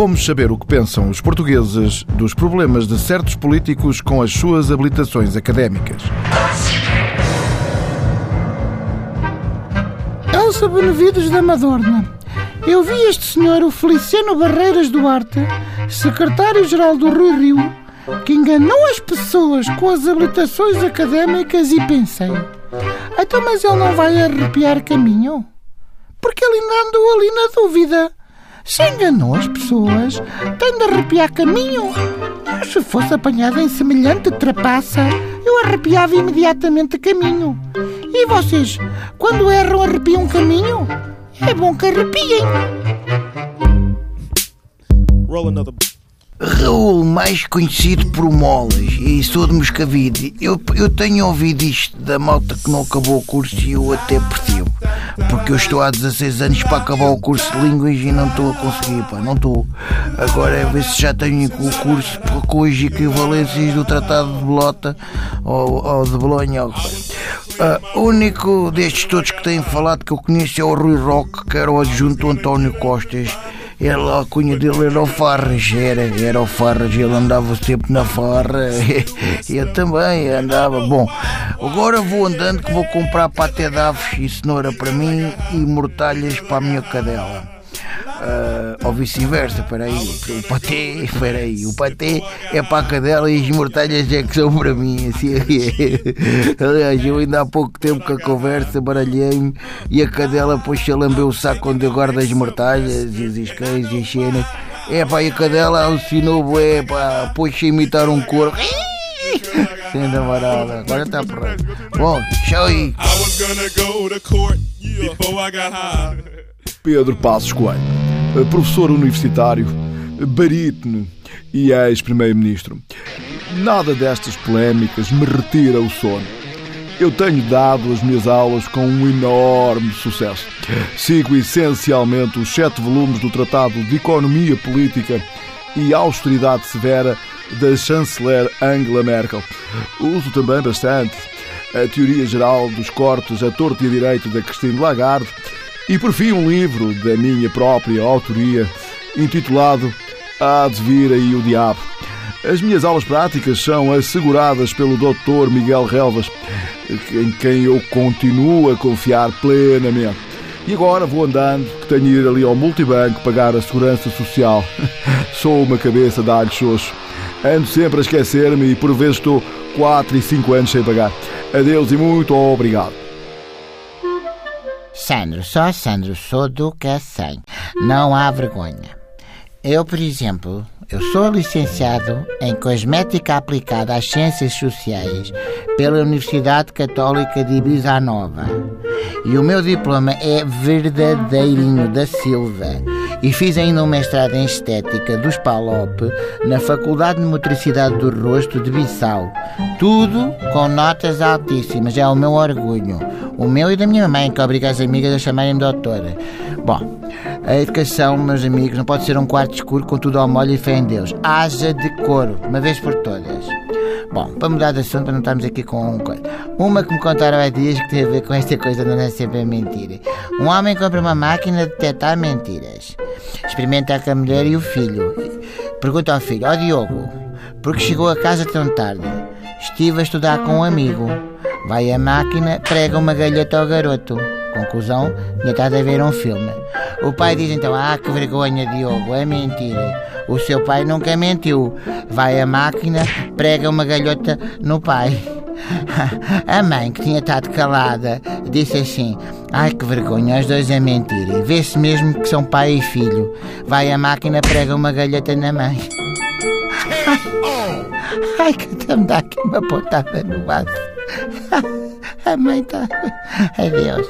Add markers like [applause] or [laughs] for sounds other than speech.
Fomos saber o que pensam os portugueses dos problemas de certos políticos com as suas habilitações académicas. Elsa Benevides da Madorna. Eu vi este senhor, o Feliciano Barreiras Duarte, secretário-geral do Rui Rio, que enganou as pessoas com as habilitações académicas e pensei: então, mas ele não vai arrepiar caminho? Porque ele ainda andou ali na dúvida. Se enganou as pessoas, tem de arrepiar caminho. Se fosse apanhado em semelhante trapaça, eu arrepiava imediatamente caminho. E vocês, quando erram, arrepiam caminho? É bom que arrepiem. Roll another. Raul, mais conhecido por Molas, e sou de Moscavide. Eu, eu tenho ouvido isto da malta que não acabou o curso e eu até percebo. Porque eu estou há 16 anos para acabar o curso de línguas e não estou a conseguir, pá, não estou. Agora é ver se já tenho o curso com as equivalências do Tratado de Bolota ou, ou de Bolonha. Uh, o único destes todos que têm falado que eu conheço é o Rui Roque, que era o adjunto António Costas. Ele, a cunha dele era o Farras, era, era o Farras, ele andava sempre na farra, [laughs] eu também andava. Bom, agora vou andando que vou comprar paté de aves e cenoura para mim e mortalhas para a minha cadela. Uh, ou vice-versa, peraí, o patê, peraí, o patê é para a cadela e as mortalhas é que são para mim, assim é. Aliás, eu ainda há pouco tempo que a conversa baralhei-me e a cadela pôs-se a lamber o saco onde eu guardo as mortalhas e os isqueiros e as cenas. É pá, e a cadela alucinou, é pá, pôs-se a imitar um coro. Sendo amarada, agora está pronto. Bom, tchau aí. I got high. Pedro Passos Coelho, professor universitário, barítono e ex-primeiro-ministro. Nada destas polémicas me retira o sono. Eu tenho dado as minhas aulas com um enorme sucesso. Sigo essencialmente os sete volumes do Tratado de Economia Política e Austeridade Severa da chanceler Angela Merkel. Uso também bastante a teoria geral dos cortes a torto e direito da Christine Lagarde e por fim um livro da minha própria autoria intitulado Há de vir aí o diabo. As minhas aulas práticas são asseguradas pelo Dr. Miguel Relvas, em quem eu continuo a confiar plenamente. E agora vou andando, que tenho de ir ali ao multibanco pagar a segurança social. [laughs] Sou uma cabeça de alho xoxo. Ando sempre a esquecer-me e por vezes estou 4 e 5 anos sem pagar. Adeus e muito obrigado. Sandro, só Sandro, sou do Cacém. Não há vergonha. Eu, por exemplo, eu sou licenciado em Cosmética Aplicada às Ciências Sociais pela Universidade Católica de Ibiza Nova. E o meu diploma é verdadeirinho da Silva. E fiz ainda um mestrado em Estética dos Palop na Faculdade de Motricidade do Rosto de Bissau. Tudo com notas altíssimas, é o meu orgulho. O meu e da minha mãe, que obriga as amigas a chamarem-me doutora. Bom, a educação, meus amigos, não pode ser um quarto escuro com tudo ao molho e fé em Deus. Haja decoro, uma vez por todas. Bom, para mudar de assunto, para não estarmos aqui com um coisa. Uma que me contaram há dias que tem a ver com esta coisa de não é sempre mentira. Um homem compra uma máquina de detectar mentiras. Experimenta com a mulher e o filho. Pergunta ao filho: Ó oh, Diogo, por que chegou a casa tão tarde? Estive a estudar com um amigo. Vai à máquina, prega uma galheta ao garoto. Conclusão, tinha estado a ver um filme. O pai diz então, ah, que vergonha, Diogo, é mentira. O seu pai nunca mentiu. Vai à máquina, prega uma galhota no pai. [laughs] A mãe, que tinha estado calada, disse assim: Ai que vergonha, os dois é mentira. Vê-se mesmo que são pai e filho. Vai à máquina, prega uma galheta na mãe. [laughs] Ai, que até me dá aqui uma pontada no vaso. [laughs] A mãe está. Adeus.